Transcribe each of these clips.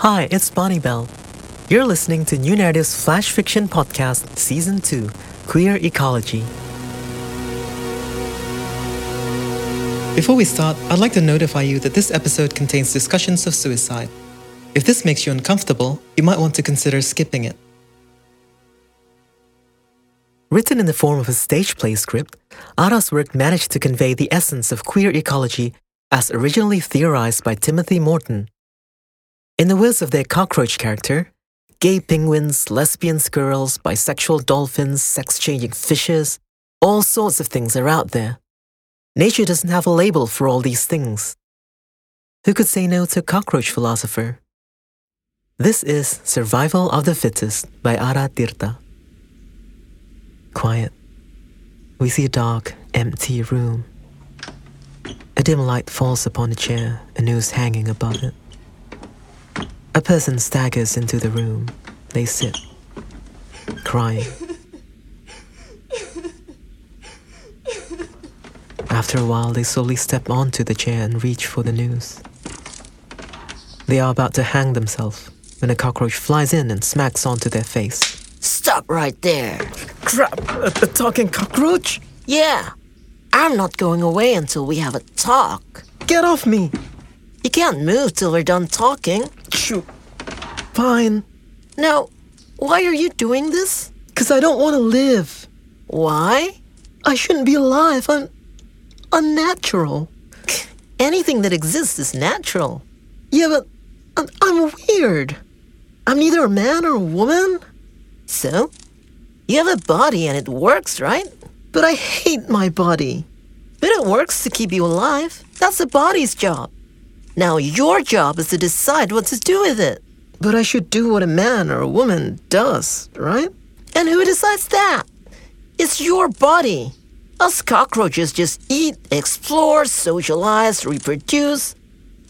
Hi, it's Bonnibel. You're listening to New Naratif's Flash Fiction Podcast, Season 2 Queer Ecology. Before we start, I'd like to notify you that this episode contains discussions of suicide. If this makes you uncomfortable, you might want to consider skipping it. Written in the form of a stage play script, Ara's work managed to convey the essence of queer ecology as originally theorized by Timothy Morton. In the words of their cockroach character, gay penguins, lesbian squirrels, bisexual dolphins, sex changing fishes, all sorts of things are out there. Nature doesn't have a label for all these things. Who could say no to cockroach philosopher? This is Survival of the Fittest by Ara Tirta. Quiet. We see a dark, empty room. A dim light falls upon a chair, a noose hanging above it. A person staggers into the room. They sit, crying. After a while, they slowly step onto the chair and reach for the noose. They are about to hang themselves when a cockroach flies in and smacks onto their face. Stop right there. Crap! A, a talking cockroach? Yeah. I'm not going away until we have a talk. Get off me! You can't move till we're done talking. Fine. Now, why are you doing this? Because I don't want to live. Why? I shouldn't be alive. I'm unnatural. Anything that exists is natural. Yeah, but I'm, I'm weird. I'm neither a man or a woman. So? You have a body and it works, right? But I hate my body. But it works to keep you alive. That's the body's job. Now, your job is to decide what to do with it. But I should do what a man or a woman does, right? And who decides that? It's your body. Us cockroaches just eat, explore, socialize, reproduce.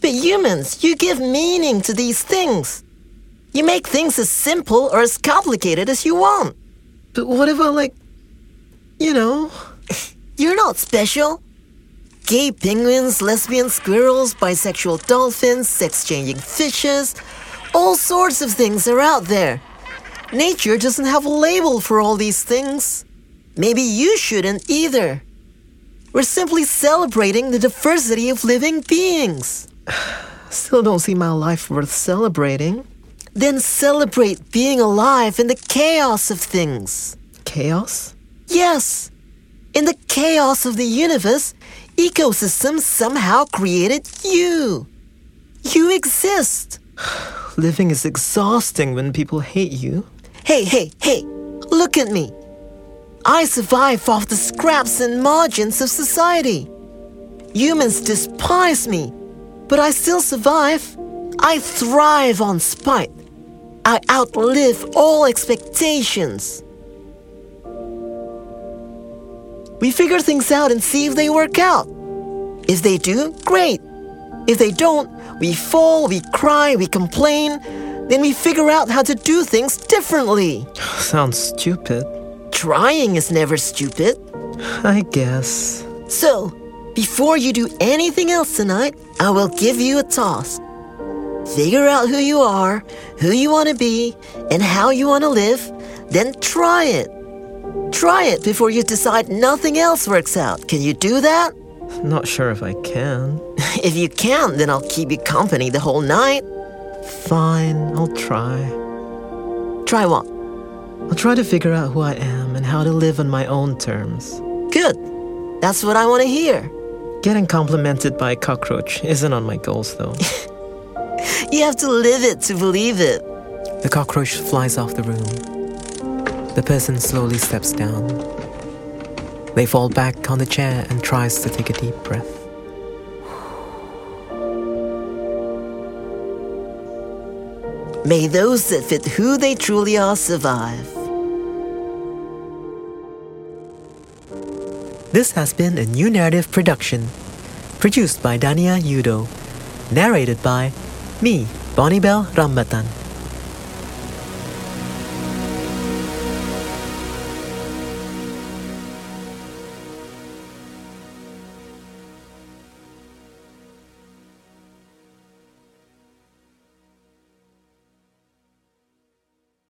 But humans, you give meaning to these things. You make things as simple or as complicated as you want. But what if I, like, you know? You're not special. Gay penguins, lesbian squirrels, bisexual dolphins, sex changing fishes, all sorts of things are out there. Nature doesn't have a label for all these things. Maybe you shouldn't either. We're simply celebrating the diversity of living beings. Still don't see my life worth celebrating. Then celebrate being alive in the chaos of things. Chaos? Yes. In the chaos of the universe, ecosystems somehow created you. You exist. Living is exhausting when people hate you. Hey, hey, hey, look at me. I survive off the scraps and margins of society. Humans despise me, but I still survive. I thrive on spite. I outlive all expectations. We figure things out and see if they work out. If they do, great. If they don't, we fall, we cry, we complain. Then we figure out how to do things differently. Sounds stupid. Trying is never stupid. I guess. So, before you do anything else tonight, I will give you a task. Figure out who you are, who you want to be, and how you want to live, then try it. Try it before you decide nothing else works out. Can you do that? Not sure if I can. If you can, then I'll keep you company the whole night. Fine, I'll try. Try what? I'll try to figure out who I am and how to live on my own terms. Good. That's what I want to hear. Getting complimented by a cockroach isn't on my goals, though. You have to live it to believe it. the cockroach flies off the room. The person slowly steps down. They fall back on the chair and tries to take a deep breath. May those that fit who they truly are survive. This has been a New Naratif production, produced by Dania Joedo, narrated by me, Bonnibel Rambatan.